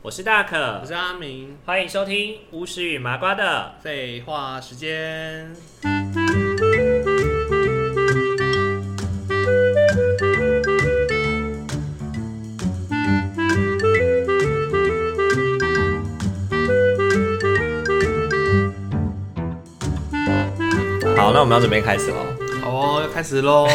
我是大可，我是阿明，欢迎收听巫师与麻瓜的废话时间。好，那我们要准备开始喽。好哦，要开始喽。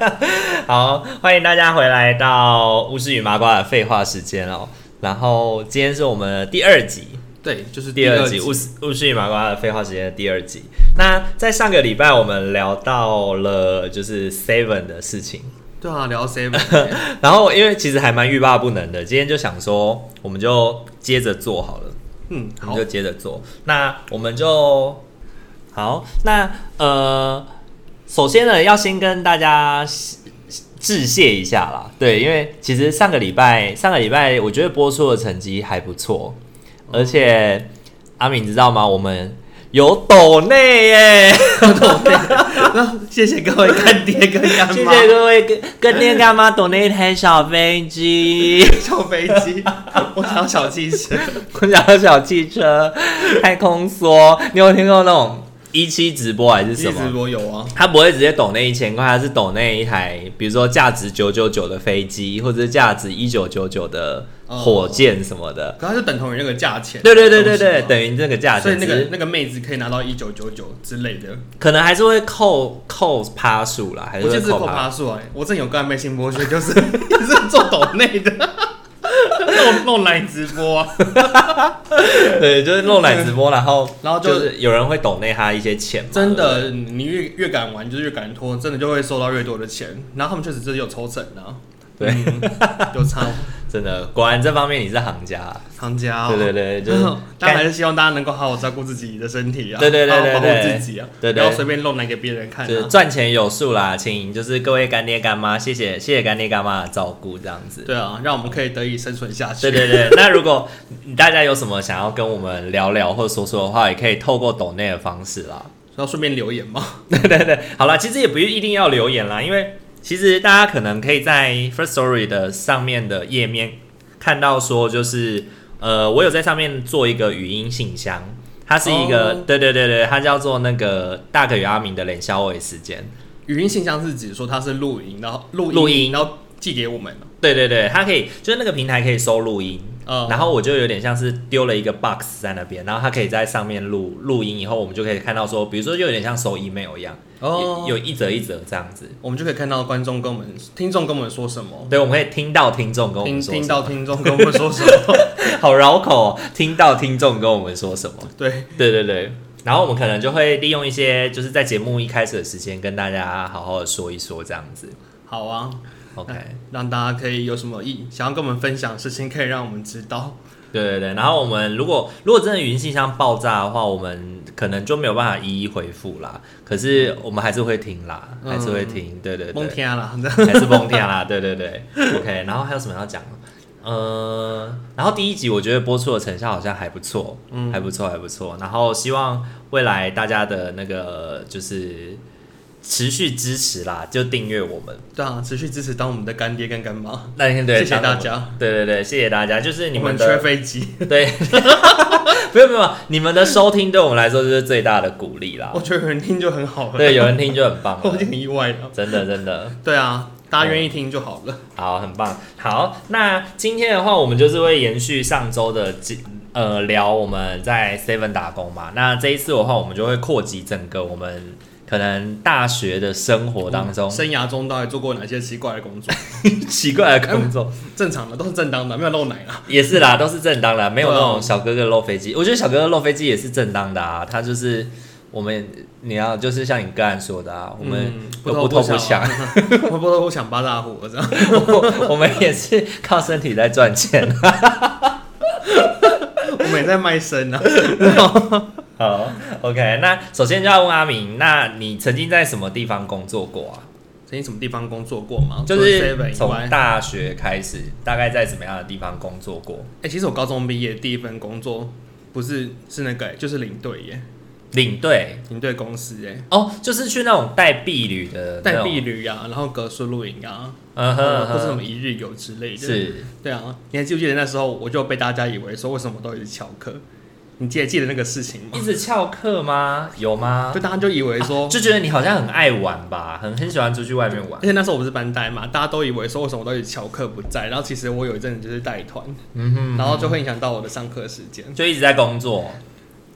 好，欢迎大家回来到巫师与麻瓜的废话时间哦。然后今天是我们的第二集，对，就是第二集巫师巫师与麻瓜的废话时间的第二集。那在上个礼拜我们聊到了就是 Seven 的事情，对啊，聊 Seven。然后因为其实还蛮欲罢不能的，今天就想说我们就接着做好了，嗯，好，我们就接着做。那我们就好，那呃。首先呢，要先跟大家致谢一下啦。对，因为其实上个礼拜，上个礼拜我觉得播出的成绩还不错，而且阿敏知道吗？我们有抖内耶，抖内，谢谢各位干爹干妈，谢谢各位干干爹干妈抖内一台小飞机，小飞机，我想要小汽车，我想要小汽车，太空梭，你有听过那种？一期直播还是什么？直播有啊，他不会直接抖那一千块，他是抖那一台，比如说价值九九九的飞机，或者是价值一九九九的火箭什么的。可它是等同于那个价钱。对对对对对，等于这个价钱。所以那个那个妹子可以拿到一九九九之类的，可能还是会扣扣趴数啦，还是会扣趴数啊？我正有个妹性剥削，就是 也是做抖内的。弄弄奶直播，啊，对，就是弄奶直播，然后 然后就是有人会抖内他一些钱。真的，你越越敢玩，就是越敢拖，真的就会收到越多的钱。然后他们确实真的有抽成啊，对，嗯、有差。真的，果然这方面你是行家，行家。对对对，就是，但还是希望大家能够好好照顾自己的身体啊，对对对对，保护自己啊，对对，不要随便露奶给别人看。就是赚钱有数啦，请就是各位干爹干妈，谢谢谢谢干爹干妈的照顾，这样子。对啊，让我们可以得以生存下去。对对对，那如果大家有什么想要跟我们聊聊或者说说的话，也可以透过抖内的方式啦，然后顺便留言嘛。对对对，好啦，其实也不一定要留言啦，因为其实大家可能可以在 First Story 的上面的页面。看到说就是，呃，我有在上面做一个语音信箱，它是一个，对、oh. 对对对，它叫做那个大可与阿明的冷消尾时间。语音信箱是指说它是录音，然后录录音，然后寄给我们。对对对，它可以，就是那个平台可以收录音。Uh, 然后我就有点像是丢了一个 box 在那边，然后它可以在上面录录音，以后我们就可以看到说，比如说就有点像收 email 一样，哦，有一则一则这样子，我们就可以看到观众跟我们、听众跟我们说什么。对，我们可以听到听众跟我们说听到听众跟我们说什么，好绕口哦，听到听众跟我们说什么。对，对对对，然后我们可能就会利用一些就是在节目一开始的时间跟大家好好的说一说这样子。好啊，OK，让大家可以有什么意想要跟我们分享的事情，可以让我们知道。对对对，然后我们如果如果真的云信箱爆炸的话，我们可能就没有办法一一回复啦。可是我们还是会听啦，嗯、还是会听。对对对，崩天啦，还是崩天啦。对对对，OK。然后还有什么要讲？呃，然后第一集我觉得播出的成效好像还不错，嗯，还不错，还不错。然后希望未来大家的那个就是。持续支持啦，就订阅我们。对啊，持续支持，当我们的干爹跟干妈。那谢谢大家。对对对，谢谢大家。就是你们，们缺飞机。对，不用不用，你们的收听对我们来说就是最大的鼓励啦。我觉得有人听就很好了。对，有人听就很棒了。我挺意外的。真的真的。对啊，大家愿意听就好了。好，很棒。好，那今天的话，我们就是会延续上周的呃聊我们在 Seven 打工嘛。那这一次的话，我们就会扩及整个我们。可能大学的生活当中，生涯中到底做过哪些奇怪的工作？奇怪的工作，正常的都是正当的，没有漏奶啊。也是啦，都是正当的，没有那种小哥哥漏飞机。我觉得小哥哥漏飞机也是正当的啊，他就是我们你要就是像你个案说的啊，我们不偷不抢，不偷不抢八大户这样。我们也是靠身体在赚钱，我们也在卖身啊。好，OK。那首先就要问阿明，那你曾经在什么地方工作过啊？曾经什么地方工作过吗？就是从大学开始，大概在什么样的地方工作过？哎、欸，其实我高中毕业第一份工作不是是那个、欸，就是领队耶。领队，领队公司哎、欸，哦，就是去那种带毕旅的，带毕旅啊，然后格苏露营啊，嗯哼，或是什么一日游之类的，是，对啊，你还记不记得那时候我就被大家以为说为什么都一直翘课？你记得记得那个事情吗？一直翘课吗？有吗？就大家就以为说、啊，就觉得你好像很爱玩吧，很很喜欢出去外面玩。而且那时候我不是班带嘛，大家都以为说为什么都一直翘课不在，然后其实我有一阵子就是带团，嗯哼，然后就会影响到我的上课时间，就一直在工作。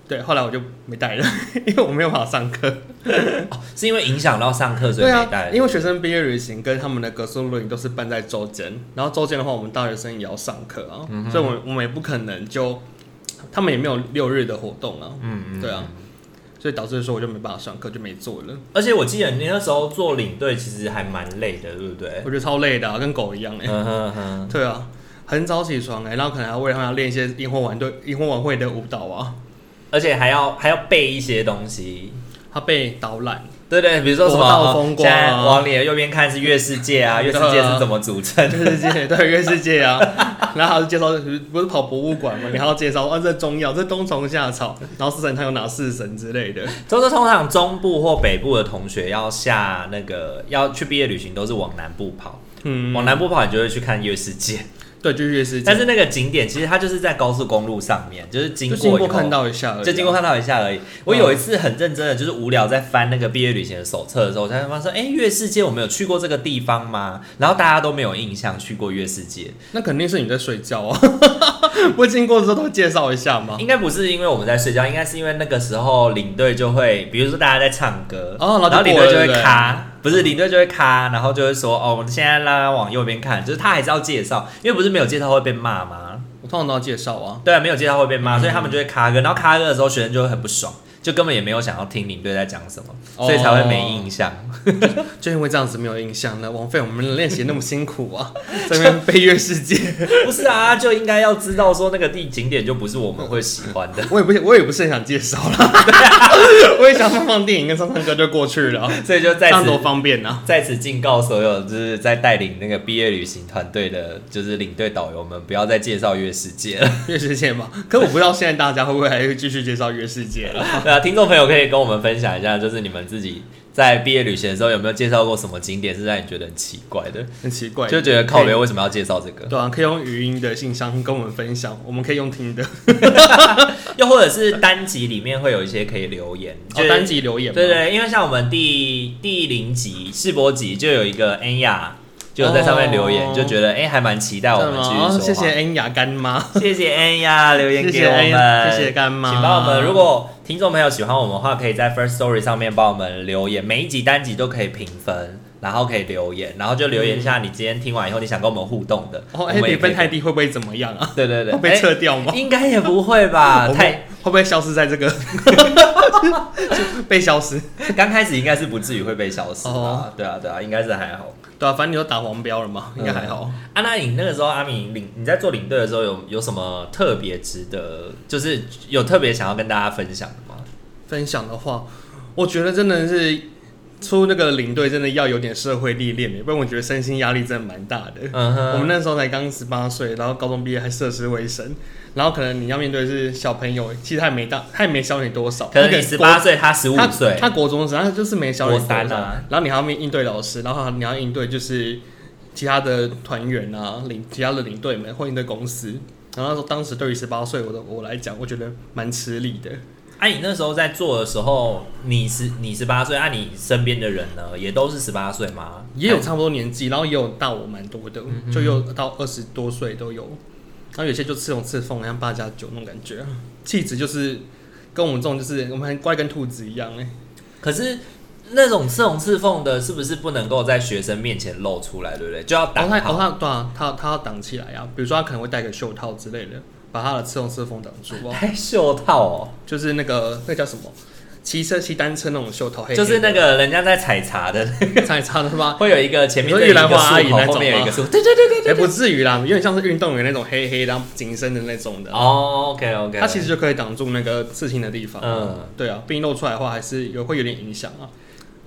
对，后来我就没带了，因为我没有办法上课、哦，是因为影响到上课所以没带、啊。因为学生毕业旅行跟他们的格苏露营都是办在周间，然后周间的话，我们大学生也要上课啊，嗯、所以我们我们也不可能就。他们也没有六日的活动啊，嗯嗯，对啊，所以导致说我就没办法上课，就没做了。而且我记得你那时候做领队其实还蛮累的，对不对？我觉得超累的、啊，跟狗一样哎、欸。嗯哼哼。对啊，很早起床哎、欸，然后可能还要为他们要练一些营火晚队、营火晚会的舞蹈啊，而且还要还要背一些东西，他背导览。对对，比如说什么，现在往你的右边看是月世界啊，月世界是怎么组成？月世界 对月世界啊，然后他就介绍，不是跑博物馆嘛？你还要介绍啊，这中药，这冬虫夏草，然后四神汤有哪四神之类的。都是通常中部或北部的同学要下那个要去毕业旅行，都是往南部跑。嗯，往南部跑，你就会去看月世界。对，就是月世界。但是那个景点其实它就是在高速公路上面，就是经过，经过看到一下而已，就经过看到一下而已。我有一次很认真的，就是无聊在翻那个毕业旅行的手册的时候，我才发现说，哎，月世界我们有去过这个地方吗？然后大家都没有印象去过月世界，那肯定是你在睡觉啊。不经过的时候都介绍一下吗？应该不是因为我们在睡觉，应该是因为那个时候领队就会，比如说大家在唱歌，哦，然后领队就会卡。不是领队就会卡，然后就会说哦，我们现在拉往右边看，就是他还是要介绍，因为不是没有介绍会被骂吗？我通常都要介绍啊。对啊，没有介绍会被骂，嗯、所以他们就会卡歌，然后卡歌的时候学生就会很不爽。就根本也没有想要听领队在讲什么，所以才会没印象。Oh, 就因为这样子没有印象呢，枉费我们练习那么辛苦啊，这边飞越世界。不是啊，就应该要知道说那个地景点就不是我们会喜欢的。我也不，我也不是很想介绍了。我也想放放电影跟唱唱歌就过去了，所以就在此多方便呢、啊。在此警告所有就是在带领那个毕业旅行团队的，就是领队导游们，不要再介绍月世界了。月世界嘛，可我不知道现在大家会不会还会继续介绍月世界了。听众朋友可以。跟我们分享一下，就是你们自己在毕业旅行的时候有没有介绍过什么景点是让你觉得很奇怪的？很奇怪，就觉得靠北为什么要介绍这个？对啊，可以用语音的信箱跟我们分享，我们可以用听的，又或者是单集里面会有一些可以留言，就单集留言，对，对对，因为像我们第第零集试播集就有一个恩雅。就在上面留言，就觉得哎、欸，还蛮期待我们继续。谢谢恩雅干妈，谢谢恩雅留言给我们，谢谢干妈。请帮我们，如果听众朋友喜欢我们的话，可以在 First Story 上面帮我们留言，每一集单集都可以评分，然后可以留言，然后就留言一下你今天听完以后你想跟我们互动的。哦，哎，评分太低会不会怎么样啊？对对对，会被撤掉吗？应该也不会吧？太会不会消失在这个？被消失？刚开始应该是不至于会被消失吧？对啊对啊，应该是还好。对啊，反正你都打黄标了嘛，应该还好。啊，那你那个时候阿米领你在做领队的时候有，有有什么特别值得，就是有特别想要跟大家分享的吗？分享的话，我觉得真的是出那个领队真的要有点社会历练，不然我觉得身心压力真的蛮大的。嗯哼，我们那时候才刚十八岁，然后高中毕业还涉世未深。然后可能你要面对的是小朋友，其实他也没大，他也没小你多少。可能你十八岁，他十五岁，他国中生，他就是没小你多少。啊、然后你还要面应对老师，然后你要应对就是其他的团员啊，领其他的领队们，或应对公司。然后那时候当时对于十八岁我的我来讲，我觉得蛮吃力的。哎、啊，你那时候在做的时候，你是你十八岁，啊，你身边的人呢，也都是十八岁吗？也有差不多年纪，然后也有大我蛮多的，嗯、就有到二十多岁都有。然后有些就刺龙刺凤，像八加九那种感觉，气质就是跟我们这种就是我们很乖跟兔子一样哎。可是那种刺龙刺凤的，是不是不能够在学生面前露出来，对不对？就要挡。哦，他哦他对啊，他他要挡起来呀。比如说他可能会戴个袖套之类的，把他的刺龙刺凤挡住。戴袖套哦，就是那个那个叫什么？骑车骑单车那种袖套，黑黑就是那个人家在采茶的，采茶的是吗？会有一个前面的一个树头，后面有一个树，对对对对，也不至于啦，有点像是运动员那种黑黑然后紧身的那种的。哦，OK OK，它其实就可以挡住那个刺青的地方。嗯，对啊，并露出来的话还是有会有点影响啊。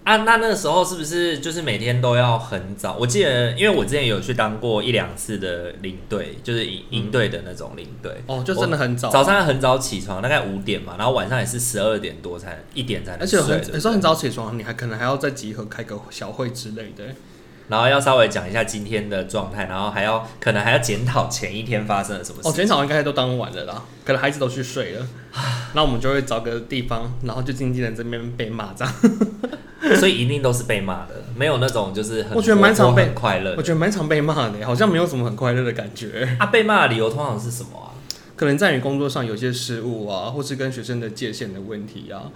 啊，那那个时候是不是就是每天都要很早？我记得，因为我之前有去当过一两次的领队，就是营营队的那种领队。哦，就真的很早，早上很早起床，大概五点嘛，然后晚上也是十二点多才一点才能睡。而且很有时候很早起床，你还可能还要再集合开个小会之类的。然后要稍微讲一下今天的状态，然后还要可能还要检讨前一天发生了什么事。哦，检讨应该都当晚了啦，可能孩子都去睡了，那我们就会找个地方，然后就静静的这边被骂这样。所以一定都是被骂的，没有那种就是很我觉得蛮常被快乐，我觉得蛮常被骂的，好像没有什么很快乐的感觉。啊，被骂的理由通常是什么啊？可能在你工作上有些失误啊，或是跟学生的界限的问题啊。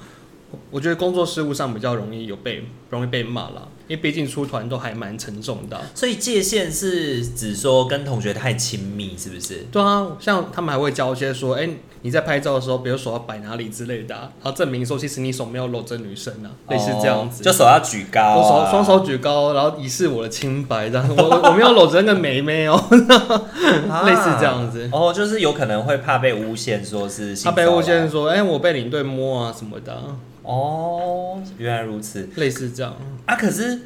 我觉得工作失误上比较容易有被容易被骂啦，因为毕竟出团都还蛮沉重的啊。所以界限是指说跟同学太亲密，是不是？对啊，像他们还会教一些说，哎、欸，你在拍照的时候，比如手要摆哪里之类的，啊，然后证明说其实你手没有搂着女生啊，类似这样子。就手要举高，啊，手双手举高，然后以示我的清白，这样。我我没有搂着那个妹妹哦，类似这样子。哦，就是有可能会怕被诬陷，说是怕被诬陷说，哎、欸，我被领队摸啊什么的。哦，原来如此，类似这样啊。可是，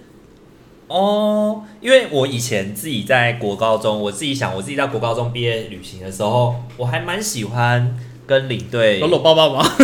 哦，因为我以前自己在国高中，我自己想，我自己在国高中毕业旅行的时候，我还蛮喜欢跟领队搂搂抱抱吗？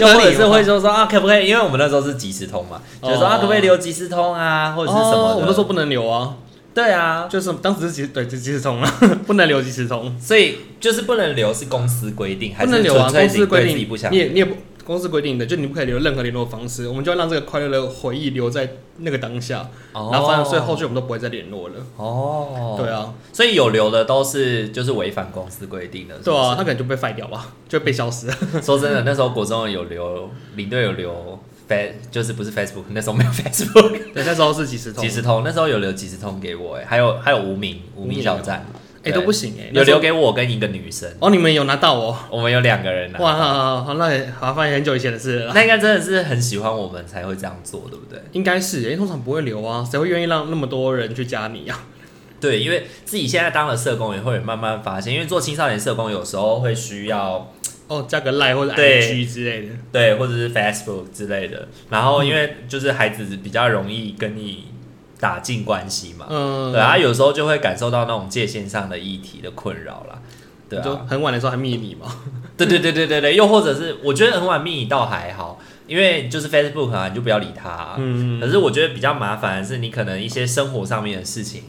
又或者是会说说啊，可不可以？因为我们那时候是即时通嘛，就说啊，可不可以留即时通啊，或者是什么的？我们都说不能留啊。对啊，就是当时是即对就即时通啊，不能留即时通，所以就是不能留是公司规定，还是不能留啊？公司规定自己不想，你也你也不。公司规定的，就你不可以留任何联络方式，我们就要让这个快乐的回忆留在那个当下，哦、然后反正所以后续我们都不会再联络了。哦，对啊，所以有留的都是就是违反公司规定的是是？对啊，他可能就被废掉吧，就被消失了。说真的，那时候国中有留领队有留 Face，就是不是 Facebook，那时候没有 Facebook，对，那时候是即时通，即时通，那时候有留即时通给我，哎，还有还有无名无名小站。哎，都不行哎，有留给我跟一个女生哦，你们有拿到哦，我们有两个人拿。哇，好，好，那好，发现很久以前的事了。那应该真的是很喜欢我们才会这样做，对不对？应该是，因为通常不会留啊，谁会愿意让那么多人去加你啊？对，因为自己现在当了社工，也会慢慢发现，因为做青少年社工有时候会需要哦，加个 Line 或者 IG 之类的，对，或者是 Facebook 之类的。然后因为就是孩子比较容易跟你。打进关系嘛，嗯，对啊，有时候就会感受到那种界限上的议题的困扰啦，对啊，就很晚的时候还密你嘛，对对对对对对，又或者是我觉得很晚密你倒还好，因为就是 Facebook 啊，你就不要理他啊，嗯，可是我觉得比较麻烦的是，你可能一些生活上面的事情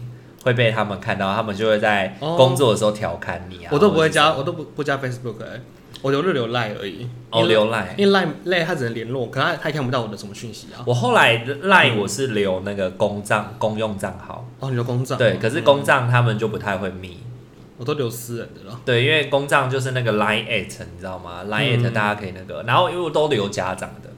会被他们看到，他们就会在工作的时候调侃你啊，我都不会加，我都不不加 Facebook 欸。我留就留赖而已，哦，留赖，因为赖赖他只能联络，可他他也看不到我的什么讯息啊。我后来赖我是留那个公账、嗯、公用账号。哦，你留公账？对，可是公账他们就不太会密，我都留私人的了。对，因为公账就是那个 line at，你知道吗？line at 大家可以那个，嗯、然后因为我都留家长的。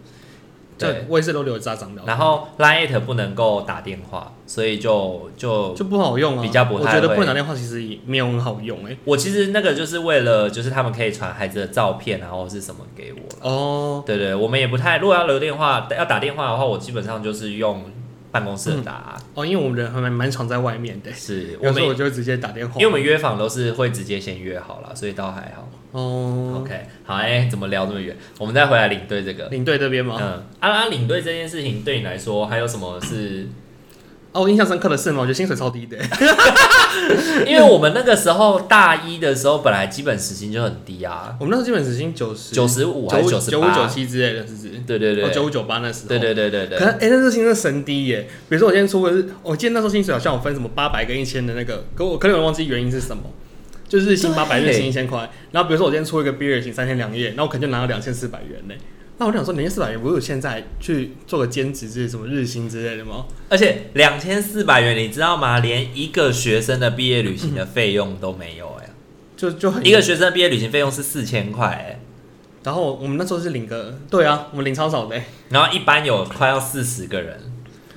对，我也是都留渣长的。然后 Line 不能够打电话，所以就就就不好用啊。比较不太，我觉得不能打电话其实也没有很好用哎。我其实那个就是为了，就是他们可以传孩子的照片，然后是什么给我。哦，对对，我们也不太，如果要留电话，要打电话的话，我基本上就是用办公室打。哦，因为我们人还蛮蛮常在外面的。是，有时候我就直接打电话。因为我们约访都是会直接先约好了，所以倒还好。哦、oh.，OK，好，哎、欸，怎么聊这么远？我们再回来领队这个，领队这边吗？嗯，啊拉，领队这件事情对你来说还有什么是？哦，我印象深刻的是吗？我觉得薪水超低的，因为我们那个时候大一的时候，本来基本时薪就很低啊。我们那时候基本时薪九十九十五还是九十九五九七之类的，是不是？对对对，九五九八那时候。对对对对对。可是哎、欸，那时候薪水神低耶。比如说我今天出的是，我记得那时候薪水好像我分什么八百跟一千的那个，可我可能我忘记原因是什么。就是日薪八百，日薪一千块。然后比如说我今天出一个毕业旅行三天两夜，那我可能就拿了两千四百元呢。那我想说，两千四百元，不是现在去做个兼职，这是什么日薪之类的吗？而且两千四百元，你知道吗？连一个学生的毕业旅行的费用都没有哎、欸，就就很一个学生的毕业旅行费用是四千块哎。然后我们那时候是领个，对啊，我们领超少的。然后一般有快要四十个人，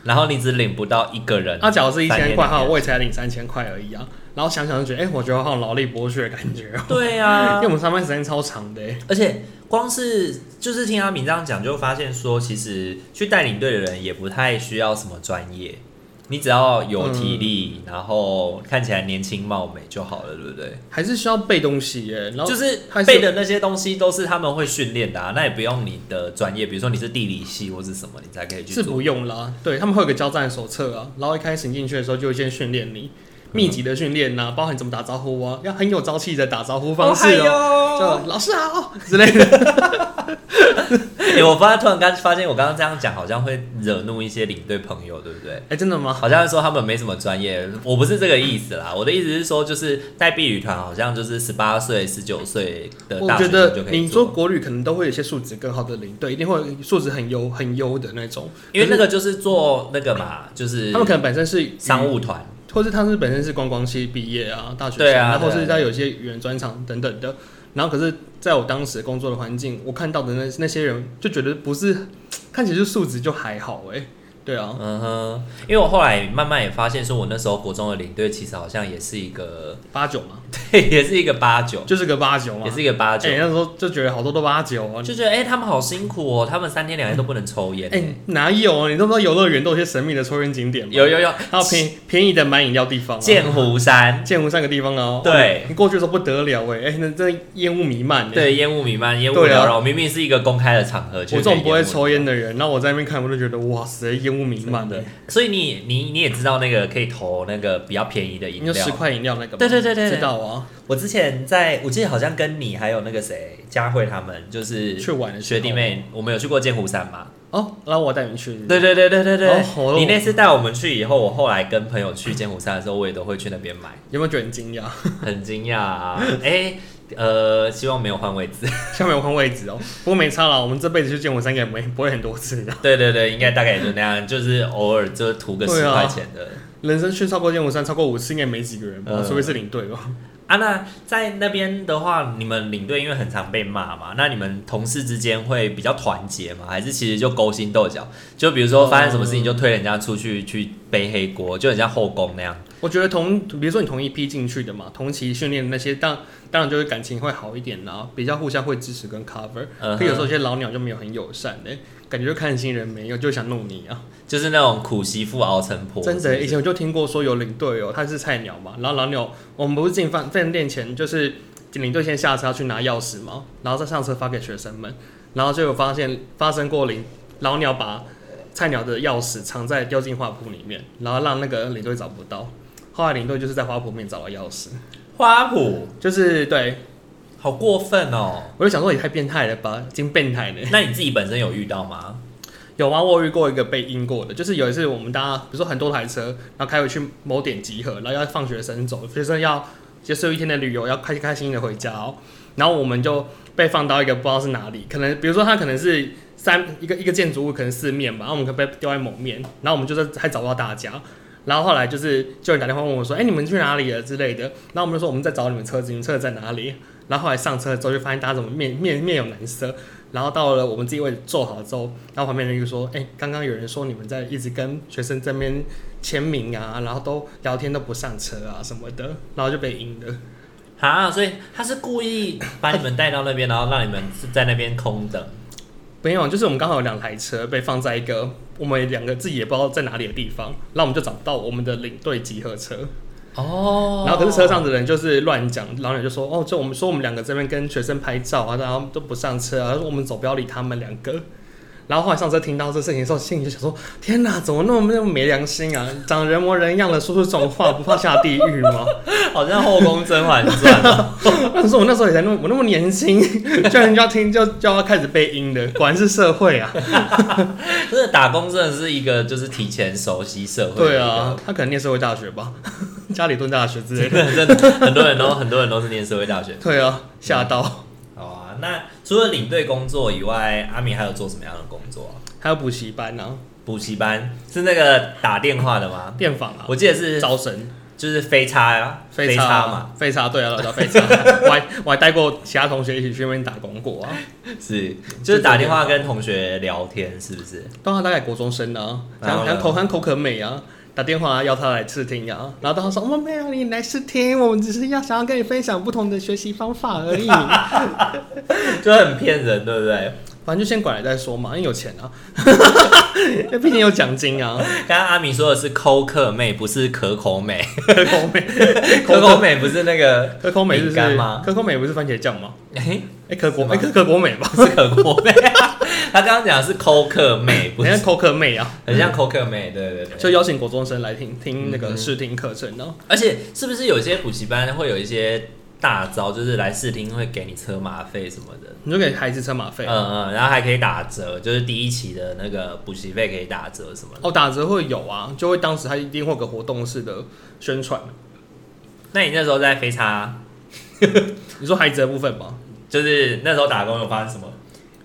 然后你只领不到一个人。他假如是一千块哈，我也才领三千块而已啊。然后想想就觉得，哎、欸，我觉得好像劳力剥削的感觉。对啊，因为我们上班时间超长的，而且光是就是听阿敏这样讲，就发现说，其实去带领队的人也不太需要什么专业，你只要有体力，嗯、然后看起来年轻貌美就好了，对不对？还是需要背东西耶，然后就是背的那些东西都是他们会训练的啊，那也不用你的专业，比如说你是地理系或是什么，你才可以去做。是不用啦，对他们会有个交战手册啊，然后一开始进去的时候就会先训练你。密集的训练呐，包含怎么打招呼啊，要很有朝气的打招呼方式哦，就老师好之类的。哎，我发现突然刚发现，我刚刚这样讲好像会惹怒一些领队朋友，对不对？哎，真的吗？好像说他们没什么专业，我不是这个意思啦。我的意思是说，就是带毕旅团，好像就是十八岁、十九岁的大学生就可以。你说国旅可能都会有一些素质更好的领队，一定会素质很优、很优的那种。因为那个就是做那个嘛，就是他们可能本身是商务团。或是他是本身是观光系毕业啊，大学生，然后是在有些语言专长等等的，然后可是在我当时工作的环境，我看到的那那些人就觉得不是，看起来就素质就还好哎、欸。对啊，嗯哼，因为我后来慢慢也发现，说我那时候国中的领队其实好像也是一个八九嘛，对，也是一个八九，就是个八九嘛，也是一个八九。哎、欸，那时候就觉得好多都八九啊，就觉得哎、欸，他们好辛苦哦，他们三天两夜都不能抽烟。哎、欸，哪有啊？你都不知道游乐园都有些神秘的抽烟景点吗？有有有，还有便便宜的买饮料地方、啊，剑湖山，剑湖山个地方哦。对，你过去的时候不得了哎，哎、欸，那这烟雾弥漫。对，烟雾弥漫，烟雾缭绕，明明是一个公开的场合，我这种不会抽烟的人，那我在那边看，我就觉得哇塞，烟雾弥漫的。所以你你你也知道那个可以投那个比较便宜的饮料，十块饮料那个？对对对对，知道啊。我之前在我记得好像跟你还有那个谁佳慧他们就是去玩的学弟妹，我们有去过剑湖山嘛？哦，然后我带你去。对对对对对对。哦、你那次带我们去以后，我后来跟朋友去剑湖山的时候，我也都会去那边买。有没有觉得很惊讶？很惊讶啊！哎、欸。呃，希望没有换位置，希望没有换位置哦。不过没差了，我们这辈子去剑湖山应该没不会很多次的。对对对，应该大概也就那样，就是偶尔就图个十块钱的。人生去超过剑湖山超过五次，应该没几个人吧？呃、除非是领队吧。啊，那在那边的话，你们领队因为很常被骂嘛，那你们同事之间会比较团结吗？还是其实就勾心斗角？就比如说发生什么事情就推人家出去去背黑锅，就很像后宫那样。我觉得同，比如说你同一批进去的嘛，同期训练的那些，当当然就是感情会好一点啦，比较互相会支持跟 cover。Uh huh. 可有时候一些老鸟就没有很友善的，感觉就看新人没有，就想弄你啊，就是那种苦媳妇熬成婆。真的，以前我就听过说有领队哦，他是菜鸟嘛，然后老鸟，我们不是进饭饭店前，就是领队先下车要去拿钥匙嘛，然后再上车发给学生们，然后就有发现发生过领老鸟把菜鸟的钥匙藏在丢进画布里面，然后让那个领队找不到。后来领队就是在花圃面找到钥匙，花圃就是对，好过分哦！我就想说也太变态了吧，真变态呢。那你自己本身有遇到吗？有啊，我遇过一个被阴过的，就是有一次我们大家，比如说很多台车，然后开回去某点集合，然后要放学生走，学生要结束一天的旅游，要开开心心的回家哦。然后我们就被放到一个不知道是哪里，可能比如说它可能是三一个一个建筑物，可能四面吧，然后我们可被丢在某面，然后我们就是还找不到大家。然后后来就是就有人打电话问我说：“哎，你们去哪里了？”之类的。然后我们就说：“我们在找你们车子，你们车子在哪里？”然后后来上车之后就发现大家怎么面面面有难色。然后到了我们自己位置坐好之后，然后旁边人就说：“哎，刚刚有人说你们在一直跟学生这边签名啊，然后都聊天都不上车啊什么的，然后就被阴了。”啊，所以他是故意把你们带到那边，然后让你们在那边空等。没有，就是我们刚好有两台车被放在一个我们两个自己也不知道在哪里的地方，然后我们就找不到我们的领队集合车。哦，然后可是车上的人就是乱讲，老板就说：“哦，就我们说我们两个这边跟学生拍照啊，然后都不上车啊，说我们走不要理他们两个。”然后后来上车听到这事情的时候，心里就想说：“天哪，怎么那么那么没良心啊？长人模人样的说出这种话，不怕下地狱吗？” 好像《后宫甄嬛传》。但是我那时候也才那么我那么年轻，叫人家听就就要开始背音的，果然是社会啊！真的打工真的是一个就是提前熟悉社会。对啊，他可能念社会大学吧，家里蹲大学之类的。真的，很多人都很多人都是念社会大学。对啊，吓到。那除了领队工作以外，阿米还有做什么样的工作？还有补习班呢、啊？补习班是那个打电话的吗？电访啊，我记得是招生，就是飞叉呀，飞叉嘛，飞叉对啊，叫飞叉。我还我还带过其他同学一起去那边打工过啊。是，就是打电话跟同学聊天，是不是？当时大概国中生啊，讲讲口很口可美啊。打电话要他来试听啊，然后他说：“我们没有你来试听，我们只是要想要跟你分享不同的学习方法而已。”就很骗人，对不对？反正就先管了再说嘛，因为有钱啊，毕竟有奖金啊。刚刚阿明说的是抠客妹，不是可口美。可口美，可口美不是那个可口美是干吗？可口美不是番茄酱吗？哎哎，可国哎可可国美吧？是可国美。他刚刚讲的是抠客妹，不是抠客妹啊，很像抠客妹。对对对，就邀请国中生来听听那个试听课程哦。而且是不是有些补习班会有一些？大招就是来试听会给你车马费什么的，你就给孩子车马费，嗯嗯，然后还可以打折，就是第一期的那个补习费可以打折什么的。哦，打折会有啊，就会当时他一定会有个活动式的宣传。那你那时候在飞叉，你说孩子的部分吗？就是那时候打工有发生什么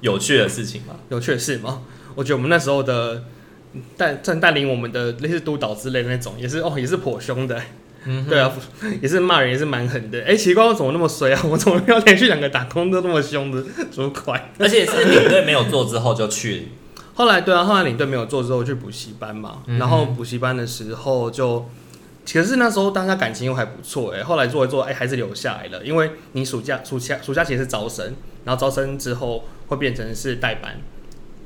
有趣的事情吗？有趣的事吗？我觉得我们那时候的带正带领我们的类似督导之类的那种，也是哦，也是颇凶的。嗯，对啊，也是骂人，也是蛮狠的。哎、欸，奇怪，我怎么那么衰啊？我怎么要连续两个打工都那么凶的主管？而且是领队没有做之后就去。后来对啊，后来领队没有做之后去补习班嘛。嗯、然后补习班的时候就，其实那时候大家感情又还不错哎。后来做一做，哎、欸，还是留下来了。因为你暑假、暑假、暑假其实是招生，然后招生之后会变成是代班。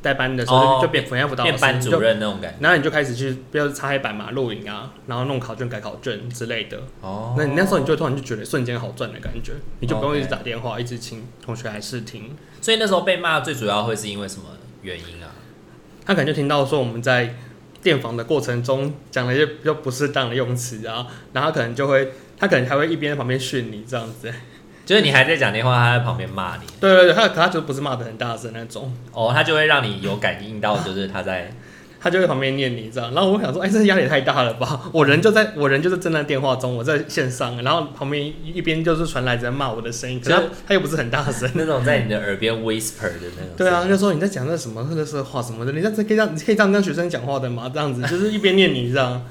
代班的时候就变辅导辅导班主任那种感觉，然后你就开始去，比如擦黑板嘛、录影啊，然后弄考卷、改考卷之类的。哦，那你那时候你就突然就觉得瞬间好赚的感觉，你就不用一直打电话，一直请同学来试听。所以那时候被骂最主要会是因为什么原因啊？他可能就听到说我们在电访的过程中讲了一些比较不适当的用词啊，然后他可能就会，他可能还会一边在旁边训你这样子。就是你还在讲电话，他在旁边骂你。对对对，他可他就不是骂的很大声那种。哦，他就会让你有感应到，就是他在。他就在旁边念你这样，然后我想说，哎、欸，这压力也太大了吧？我人就在我人就是正在电话中，我在线上，然后旁边一边就是传来在骂我的声音，可是他，他又不是很大声，那种在你的耳边 whisper 的那种。对啊，就说你在讲那什么那个话什么的，你这可以让，你可以这样跟学生讲话的吗？这样子就是一边念你这样，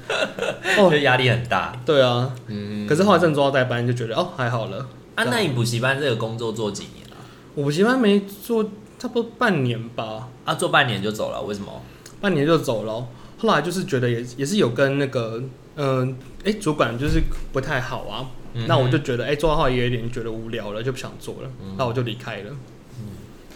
哦，就压力很大。对啊，嗯。可是后来正做到代班，就觉得哦还好了。啊，那你补习班这个工作做几年了？我补习班没做，差不多半年吧。啊，做半年就走了，为什么？半年就走了。后来就是觉得也也是有跟那个，嗯，哎，主管就是不太好啊。嗯、那我就觉得，哎，做的话也有点觉得无聊了，就不想做了。嗯、那我就离开了。嗯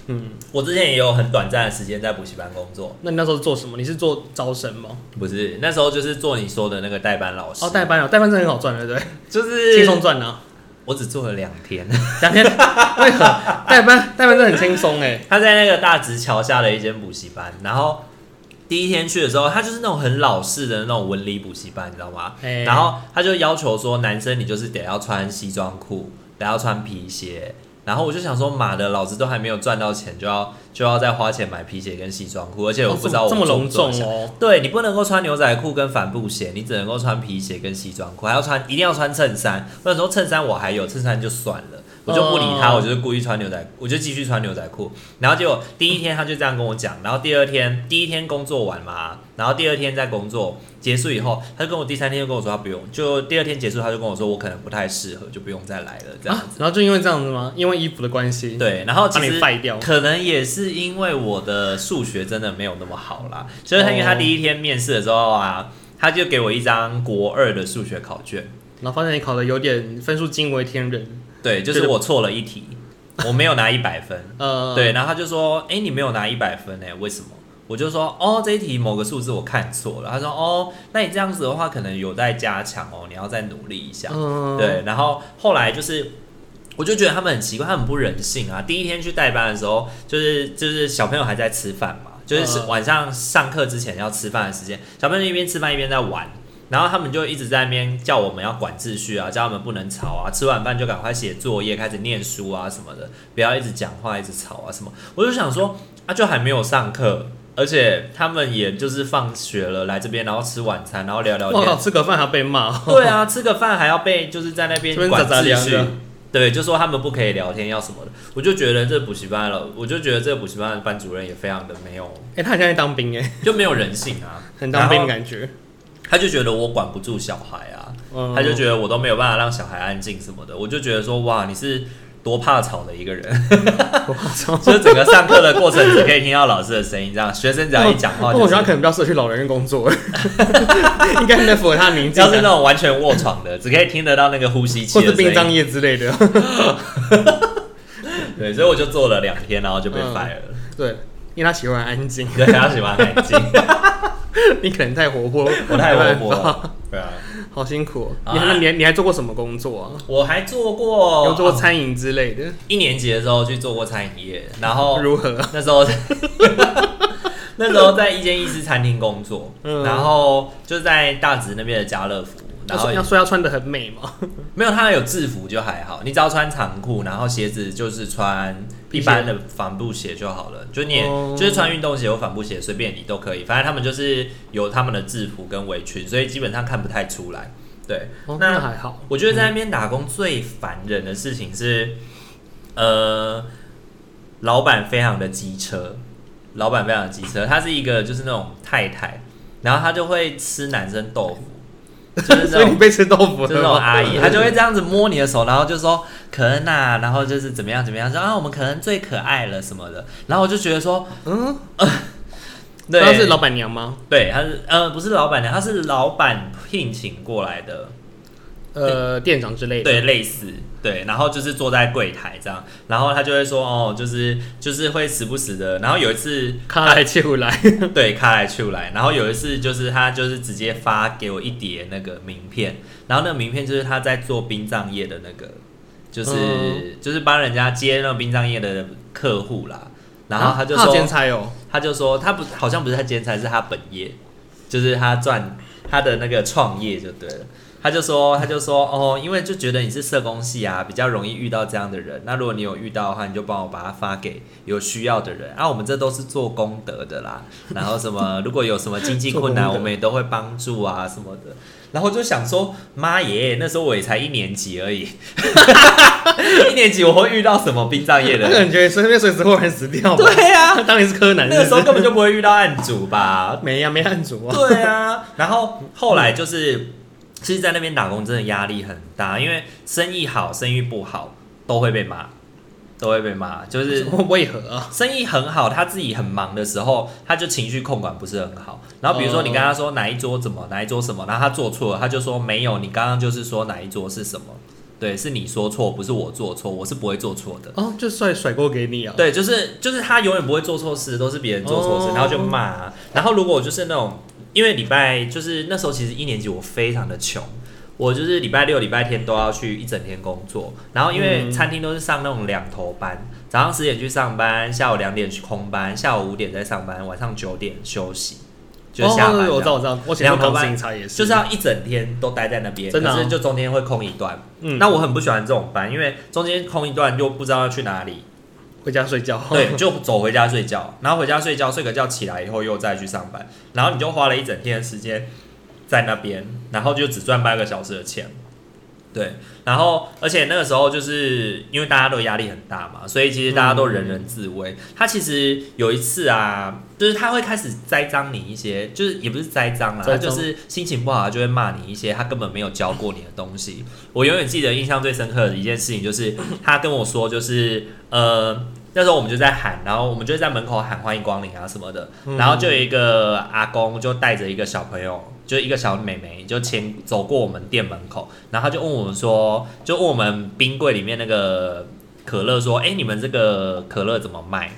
嗯，我之前也有很短暂的时间在补习班工作。那你那时候做什么？你是做招生吗？不是，那时候就是做你说的那个代班老师。哦，代班啊，代班真的很好赚的，对，就是轻松赚啊。我只做了两天，两天为何？代班代班真的很轻松哎。他在那个大直桥下的一间补习班，然后第一天去的时候，他就是那种很老式的那种文理补习班，你知道吗？嘿然后他就要求说，男生你就是得要穿西装裤，得要穿皮鞋。然后我就想说，妈的，老子都还没有赚到钱，就要就要再花钱买皮鞋跟西装裤，而且我不知道我这么隆重哦。对，你不能够穿牛仔裤跟帆布鞋，你只能够穿皮鞋跟西装裤，还要穿一定要穿衬衫。那时候衬衫我还有，衬衫就算了。我就不理他，我就是故意穿牛仔，我就继续穿牛仔裤。然后结果第一天他就这样跟我讲，然后第二天第一天工作完嘛，然后第二天在工作结束以后，他就跟我第三天就跟我说他不用，就第二天结束他就跟我说我可能不太适合，就不用再来了这样子。啊，然后就因为这样子吗？因为衣服的关系？对，然后其实可能也是因为我的数学真的没有那么好啦，所以他因为他第一天面试的时候啊，他就给我一张国二的数学考卷，然后发现你考的有点分数惊为天人。对，就是我错了一题，我没有拿一百分。呃，对，然后他就说：“哎，你没有拿一百分呢？为什么？”我就说：“哦，这一题某个数字我看错了。”他说：“哦，那你这样子的话，可能有待加强哦，你要再努力一下。”嗯，对。然后后来就是，我就觉得他们很奇怪，他们很不人性啊。第一天去代班的时候，就是就是小朋友还在吃饭嘛，就是晚上上课之前要吃饭的时间，小朋友一边吃饭一边在玩。然后他们就一直在那边叫我们要管秩序啊，叫他们不能吵啊，吃完饭就赶快写作业，开始念书啊什么的，不要一直讲话，一直吵啊什么。我就想说，啊，就还没有上课，而且他们也就是放学了来这边，然后吃晚餐，然后聊聊天。吃个饭还要被骂？对啊，吃个饭还要被就是在那边管秩序。对，就说他们不可以聊天，要什么的。我就觉得这补习班了，我就觉得这个补习班的班主任也非常的没有。哎，他现在当兵哎，就没有人性啊，很当兵的感觉。他就觉得我管不住小孩啊，嗯、他就觉得我都没有办法让小孩安静什么的，我就觉得说哇，你是多怕吵的一个人，就是整个上课的过程只可以听到老师的声音，这样学生只要一讲话、就是，我觉得可能比较适合去老人院工作，应该很符合他的名字，要是那种完全卧床的，只可以听得到那个呼吸器，或是殡葬业之类的。对，所以我就做了两天，然后就被 fire 了。嗯、对，因为他喜欢安静。对，他喜欢安静。你可能太活泼，我太活泼了。对啊，好辛苦。你还你你还做过什么工作啊？我还做过，有做过餐饮之类的。一年级的时候去做过餐饮业，然后 如何？那时候。那时候在一间意式餐厅工作，嗯、然后就在大直那边的家乐福，然后要说要穿的很美吗？没有，他有制服就还好，你只要穿长裤，然后鞋子就是穿一般的帆布鞋就好了，就你就是穿运动鞋或帆布鞋随便你都可以，反正他们就是有他们的制服跟围裙，所以基本上看不太出来。对，哦、那还好。我觉得在那边打工最烦人的事情是，嗯、呃，老板非常的机车。老板非常的机车，他是一个就是那种太太，然后他就会吃男生豆腐，就是所以你被吃豆腐，就是那种阿姨，她就会这样子摸你的手，然后就说可恩呐、啊，然后就是怎么样怎么样，说啊我们可能最可爱了什么的，然后我就觉得说，嗯，呃、对，她是老板娘吗？对，她是呃不是老板娘，她是老板聘请过来的。呃，店长之类的，对，类似，对，然后就是坐在柜台这样，然后他就会说，哦，就是就是会时不时的，然后有一次卡来出来，对，卡来出来，然后有一次就是他就是直接发给我一叠那个名片，然后那个名片就是他在做殡葬业的那个，就是、嗯、就是帮人家接那个殡葬业的客户啦，然后他就说，兼差哦，他就说他不好像不是他兼差，是他本业，就是他赚他的那个创业就对了。他就说，他就说，哦，因为就觉得你是社工系啊，比较容易遇到这样的人。那如果你有遇到的话，你就帮我把它发给有需要的人。啊，我们这都是做功德的啦。然后什么，如果有什么经济困难，我们也都会帮助啊什么的。然后就想说，妈耶，那时候我也才一年级而已，一年级我会遇到什么殡葬业的人？感觉随便随时会死掉。对呀、啊，当然是柯南是是。那个时候根本就不会遇到案主吧？没呀、啊，没案主啊。对啊，然后后来就是。其实，在那边打工真的压力很大，因为生意好，生意不好都会被骂，都会被骂。就是 为何啊？生意很好，他自己很忙的时候，他就情绪控管不是很好。然后比如说你跟他说哪一桌怎么，哪一桌什么，然后他做错了，他就说没有，你刚刚就是说哪一桌是什么？对，是你说错，不是我做错，我是不会做错的。哦，就甩甩锅给你啊？对，就是就是他永远不会做错事，都是别人做错事，然后就骂啊。然后如果就是那种。因为礼拜就是那时候，其实一年级我非常的穷，我就是礼拜六、礼拜天都要去一整天工作。然后因为餐厅都是上那种两头班，早上十点去上班，下午两点去空班，下午五点再上班，晚上九点休息，就下班。我知道，我知道，我两头班就是要一整天都待在那边，真的，可是就中间会空一段。嗯，那我很不喜欢这种班，因为中间空一段又不知道要去哪里。回家睡觉，对，就走回家睡觉，然后回家睡觉，睡个觉起来以后又再去上班，然后你就花了一整天的时间在那边，然后就只赚八个小时的钱，对，然后而且那个时候就是因为大家都压力很大嘛，所以其实大家都人人自危。嗯、他其实有一次啊，就是他会开始栽赃你一些，就是也不是栽赃啦，他就是心情不好他就会骂你一些他根本没有教过你的东西。我永远记得印象最深刻的一件事情就是他跟我说，就是呃。那时候我们就在喊，然后我们就在门口喊欢迎光临啊什么的，然后就有一个阿公就带着一个小朋友，就一个小妹妹就前走过我们店门口，然后她就问我们说，就问我们冰柜里面那个可乐说，哎，你们这个可乐怎么卖？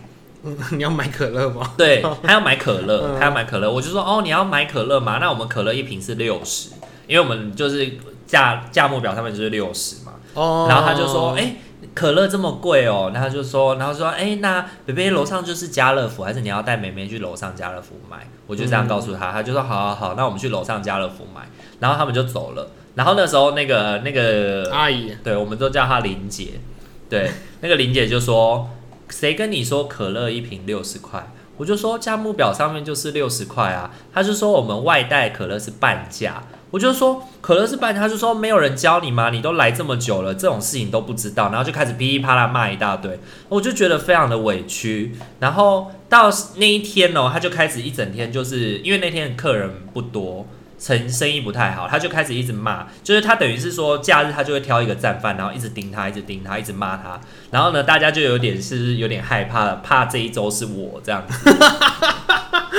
你要买可乐吗？对，他要买可乐，他要买可乐，我就说哦，你要买可乐吗？那我们可乐一瓶是六十，因为我们就是价价目表上面就是六十嘛。哦，然后他就说，哎。可乐这么贵哦，然后就说，然后说，哎，那北北楼上就是家乐福，还是你要带妹妹去楼上家乐福买？我就这样告诉他，他就说，好好好，那我们去楼上家乐福买。然后他们就走了。然后那时候那个那个阿姨，对，我们都叫她林姐，对，那个林姐就说，谁跟你说可乐一瓶六十块？我就说价目表上面就是六十块啊。他就说我们外带可乐是半价。我就说可乐是半，他就说没有人教你吗？你都来这么久了，这种事情都不知道，然后就开始噼里啪啦骂一大堆，我就觉得非常的委屈。然后到那一天哦，他就开始一整天，就是因为那天客人不多，生生意不太好，他就开始一直骂，就是他等于是说假日他就会挑一个战犯，然后一直盯他，一直盯他，一直骂他。然后呢，大家就有点是有点害怕，怕这一周是我这样子。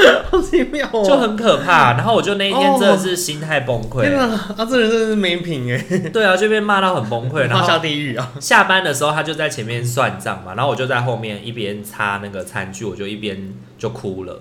好奇妙哦，就很可怕。然后我就那一天真的是心态崩溃。天啊，啊，这人真的是没品哎。对啊，就被骂到很崩溃，然后下地狱啊。下班的时候他就在前面算账嘛，然后我就在后面一边擦那个餐具，我就一边就哭了。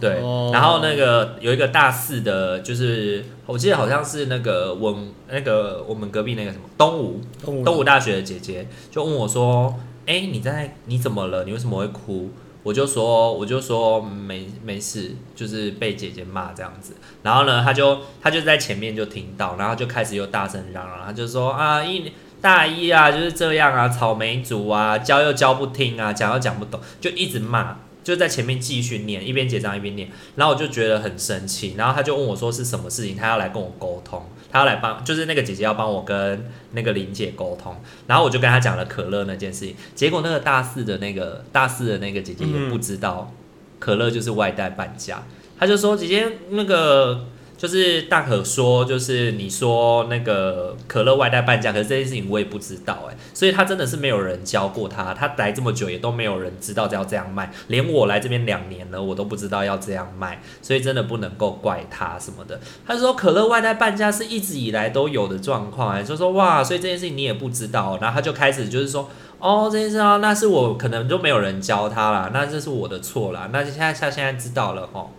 对，然后那个有一个大四的，就是我记得好像是那个文那个我们隔壁那个什么东吴东吴大学的姐姐，就问我说：“哎，你在你怎么了？你为什么会哭？”我就说我就说没没事，就是被姐姐骂这样子。然后呢，他就他就在前面就听到，然后就开始又大声嚷嚷，他就说：“啊一大一啊就是这样啊，草莓族啊，教又教不听啊，讲又讲不懂，就一直骂。”就在前面继续念，一边结账一边念，然后我就觉得很生气，然后他就问我说是什么事情，他要来跟我沟通，他要来帮，就是那个姐姐要帮我跟那个林姐沟通，然后我就跟他讲了可乐那件事情，结果那个大四的那个大四的那个姐姐也不知道可乐就是外带半价，他就说姐姐那个。就是大可说，就是你说那个可乐外带半价，可是这件事情我也不知道哎，所以他真的是没有人教过他，他来这么久也都没有人知道要这样卖，连我来这边两年了，我都不知道要这样卖，所以真的不能够怪他什么的。他说可乐外带半价是一直以来都有的状况哎，就说哇，所以这件事情你也不知道，然后他就开始就是说哦这件事啊，那是我可能就没有人教他啦，那这是我的错啦，那就现在他现在知道了哦。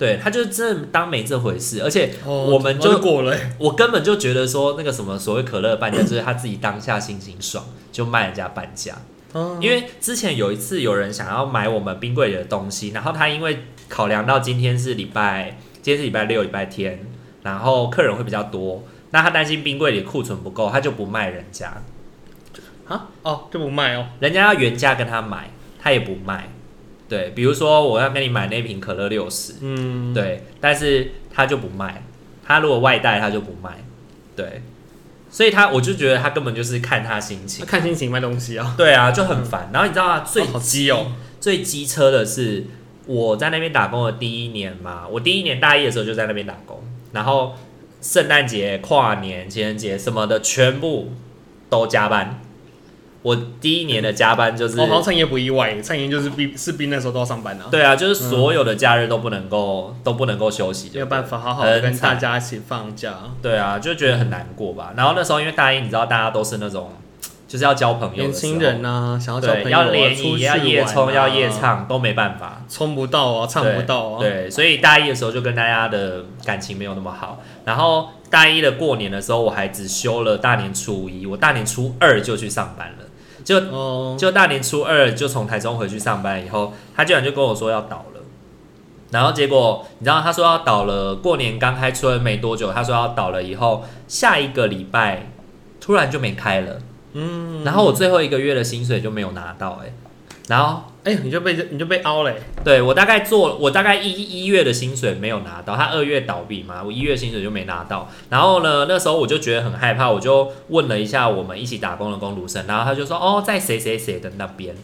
对，他就真的当没这回事，而且我们就，过了。我根本就觉得说那个什么所谓可乐半价，就是他自己当下心情爽就卖人家半价。哦、因为之前有一次有人想要买我们冰柜里的东西，然后他因为考量到今天是礼拜，今天是礼拜六礼拜天，然后客人会比较多，那他担心冰柜里库存不够，他就不卖人家。啊？哦，就不卖哦，人家要原价跟他买，他也不卖。对，比如说我要跟你买那瓶可乐六十，嗯，对，但是他就不卖，他如果外带他就不卖，对，所以他我就觉得他根本就是看他心情，看心情卖东西啊，对啊，就很烦。然后你知道吗？最机哦，最机车的是我在那边打工的第一年嘛，我第一年大一的时候就在那边打工，然后圣诞节、跨年、情人节什么的全部都加班。我第一年的加班就是，哦，好像餐饮不意外，餐饮就是毕是逼那时候都要上班啊。对啊，就是所有的假日都不能够、嗯、都不能够休息，没有办法好好的跟大家一起放假。对啊，就觉得很难过吧。然后那时候因为大一，你知道大家都是那种就是要交朋友，年轻人啊，想要交朋友、啊，要联谊，要夜冲，要夜唱都没办法，冲不到啊，唱不到啊对。对，所以大一的时候就跟大家的感情没有那么好。然后大一的过年的时候，我还只休了大年初一，我大年初二就去上班了。就就大年初二就从台中回去上班以后，他居然就跟我说要倒了，然后结果你知道他说要倒了，过年刚开春没多久，他说要倒了以后，下一个礼拜突然就没开了，嗯，然后我最后一个月的薪水就没有拿到，欸，然后。哎、欸，你就被你就被凹了。对，我大概做，我大概一一月的薪水没有拿到，他二月倒闭嘛，我一月薪水就没拿到。然后呢，那时候我就觉得很害怕，我就问了一下我们一起打工的工读生，然后他就说，哦，在谁谁谁的那边，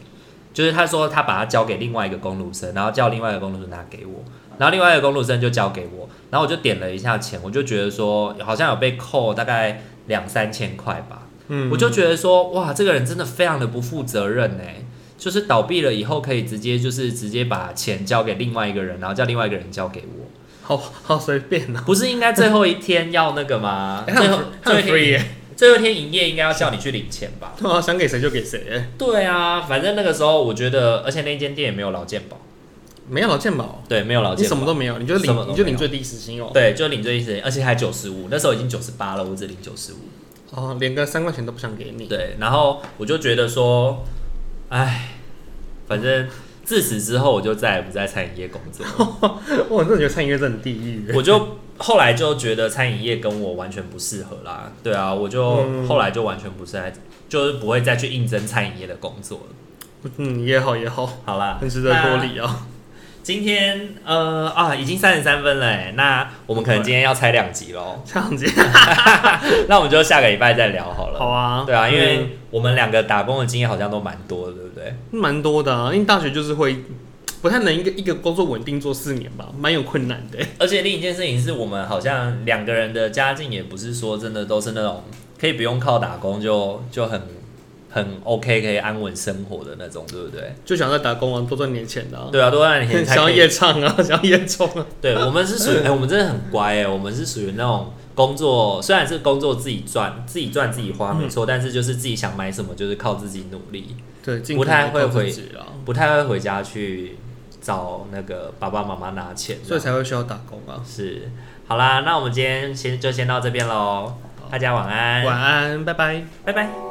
就是他说他把它交给另外一个工读生，然后叫另外一个工读生拿给我，然后另外一个工读生就交给我，然后我就点了一下钱，我就觉得说好像有被扣大概两三千块吧，嗯，我就觉得说哇，这个人真的非常的不负责任哎。就是倒闭了以后，可以直接就是直接把钱交给另外一个人，然后叫另外一个人交给我，好好随便呐、啊。不是应该最后一天要那个吗？最后最后一天，最后一天营业应该要叫你去领钱吧？对啊，想给谁就给谁。对啊，反正那个时候我觉得，而且那间店也没有劳健保，没有劳健保，对，没有劳健保，你什么都没有，你就领你就领最低时薪哦。对，就领最低时薪，而且还九十五，那时候已经九十八了，我只领九十五。哦，连个三块钱都不想给你。对，然后我就觉得说，哎。反正自此之后，我就再也不在餐饮业工作了。我真的觉得餐饮业真的很地狱。我就后来就觉得餐饮业跟我完全不适合啦。对啊，我就后来就完全不是在，就是不会再去应征餐饮业的工作了。嗯，也好也好，好啦，很值得脱离啊。今天呃啊，已经三十三分了哎，那我们可能今天要拆两集喽。两集，那我们就下个礼拜再聊好了。好啊，对啊，因为我们两个打工的经验好像都蛮多的，对不对？蛮多的啊，因为大学就是会不太能一个一个工作稳定做四年吧，蛮有困难的。而且另一件事情是我们好像两个人的家境也不是说真的都是那种可以不用靠打工就就很很 OK，可以安稳生活的那种，对不对？就想在打工啊，多赚点钱的、啊。对啊，多赚点钱。想要夜唱啊，想要夜冲啊。对，我们是属于，哎、欸，我们真的很乖哎、欸，我们是属于那种工作，虽然是工作自己赚，自己赚自己花没错、嗯，但是就是自己想买什么就是靠自己努力。对，不太会回，不太会回家去找那个爸爸妈妈拿钱，所以才会需要打工啊。是，好啦，那我们今天先就先到这边喽，大家晚安，晚安，拜拜，拜拜。